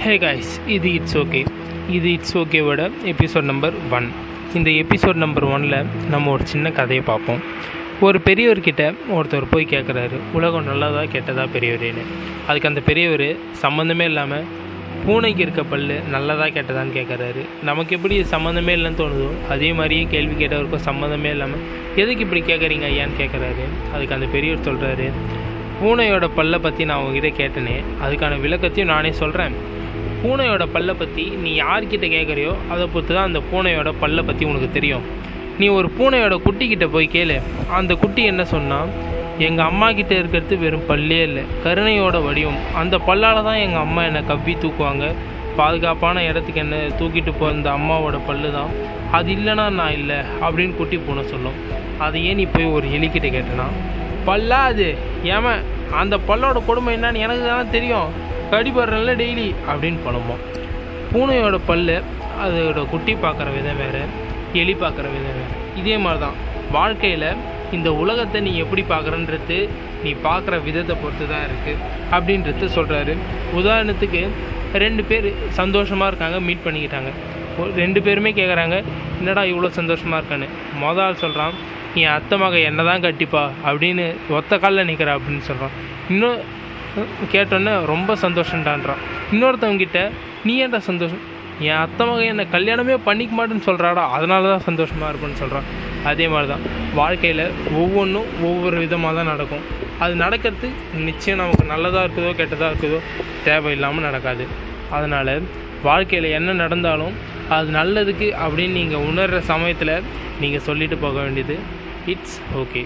ஹே guys இது it's okay இது it's ஓகேவோட எபிசோட் நம்பர் ஒன் இந்த எபிசோட் நம்பர் ஒனில் நம்ம ஒரு சின்ன கதையை பார்ப்போம். ஒரு பெரியவர்கிட்ட ஒருத்தர் போய் கேட்குறாரு உலகம் நல்லதா கெட்டதா பெரியவரேன்னு. அதுக்கு அந்த பெரியவர் சம்மந்தமே இல்லாமல் பூனைக்கு இருக்க பல்லு நல்லதாக கெட்டதான்னு கேட்குறாரு நமக்கு எப்படி சம்மந்தமே இல்லைன்னு தோணுதோ அதே மாதிரியே கேள்வி கேட்டவருக்கும் சம்மந்தமே இல்லாமல் எதுக்கு இப்படி கேட்குறீங்க ஐயான்னு கேட்குறாரு அதுக்கு அந்த பெரியவர் சொல்கிறாரு பூனையோட பல்லை பற்றி நான் உங்ககிட்ட கேட்டேனே அதுக்கான விளக்கத்தையும் நானே சொல்கிறேன் பூனையோட பல்லை பற்றி நீ யார்கிட்ட கேட்குறியோ அதை பொறுத்து தான் அந்த பூனையோட பல்லை பற்றி உனக்கு தெரியும். நீ ஒரு பூனையோட குட்டிக்கிட்ட போய் கேளு. அந்த குட்டி என்ன சொன்னால் எங்கள் அம்மா கிட்டே இருக்கிறது வெறும் பல்லே இல்லை கருணையோட வடிவம். அந்த பல்லால் தான் எங்கள் அம்மா என்னை கவ்வி தூக்குவாங்க. பாதுகாப்பான இடத்துக்கு என்ன தூக்கிட்டு போகிற அந்த அம்மாவோட பல்லு தான். அது இல்லைனா நான் இல்லை அப்படின்னு குட்டி பூனை சொல்லும். அதையே ஏன் நீ போய் ஒரு எலிக்கிட்ட கேட்டனா பல்லா அது ஏமா அந்த பல்லோட கொடுமை என்னன்னு எனக்கு தானே தெரியும். கடிபடுறல டெய்லி அப்படின்னு புலம்போம். பூனையோட பல்லு அதோட குட்டி பார்க்குற விதம் வேறு எலி பார்க்குற விதம் வேறு. இதே மாதிரி தான் வாழ்க்கையில் இந்த உலகத்தை நீ எப்படி பார்க்குறன்றது நீ பார்க்குற விதத்தை பொறுத்து தான் இருக்குது அப்படின்றது சொல்கிறாரு உதாரணத்துக்கு ரெண்டு பேர் சந்தோஷமாக இருக்காங்க மீட் பண்ணிக்கிட்டாங்க. ரெண்டு பேருமே கேட்குறாங்க என்னடா இவ்வளோ சந்தோஷமாக இருக்கான்னு? மொதல் ஆள் சொல்கிறான் என் அத்தை மக என்ன தான் கட்டிப்பா அப்படின்னு ஒத்த காலில் நிற்கிற அப்படின்னு சொல்கிறான் இன்னும் கேட்டோன்னே ரொம்ப சந்தோஷம்டான்றான் இன்னொருத்தவங்கிட்ட நீ ஏன்டா சந்தோஷம்? என் அத்தை மகன் என்னை கல்யாணமே பண்ணிக்க மாட்டேன்னு சொல்கிறாடா அதனால தான் சந்தோஷமாக இருப்பேன்னு சொல்கிறான் அதே மாதிரி தான் வாழ்க்கையில் ஒவ்வொன்றும் ஒவ்வொரு விதமாக தான் நடக்கும். அது நடக்கிறது நிச்சயம் நமக்கு நல்லதாக இருக்குதோ கெட்டதாக இருக்குதோ தேவையில்லாமல் நடக்காது. அதனால் வாழ்க்கையில் என்ன நடந்தாலும் அது நல்லதுக்கு அப்படின்னு நீங்கள் உணர்கிற சமயத்தில் நீங்கள் சொல்லிட்டு போக வேண்டியது. It's okay